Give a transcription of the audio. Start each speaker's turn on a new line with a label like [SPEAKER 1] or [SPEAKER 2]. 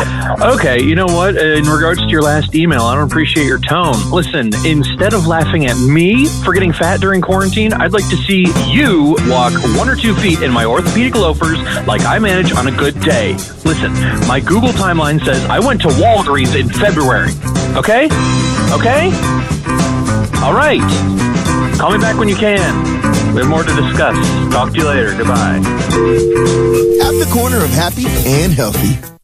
[SPEAKER 1] Okay, you know what? In regards to your last email, I don't appreciate your tone. Listen, instead of laughing at me for getting fat during quarantine, I'd like to see you walk one or two feet in my orthopedic loafers like I manage on a good day. Listen, my Google timeline says I went to Walgreens in February. Okay? Okay? All right. Call me back when you can. We have more to discuss. Talk to you later. Goodbye.
[SPEAKER 2] At the corner of happy and healthy.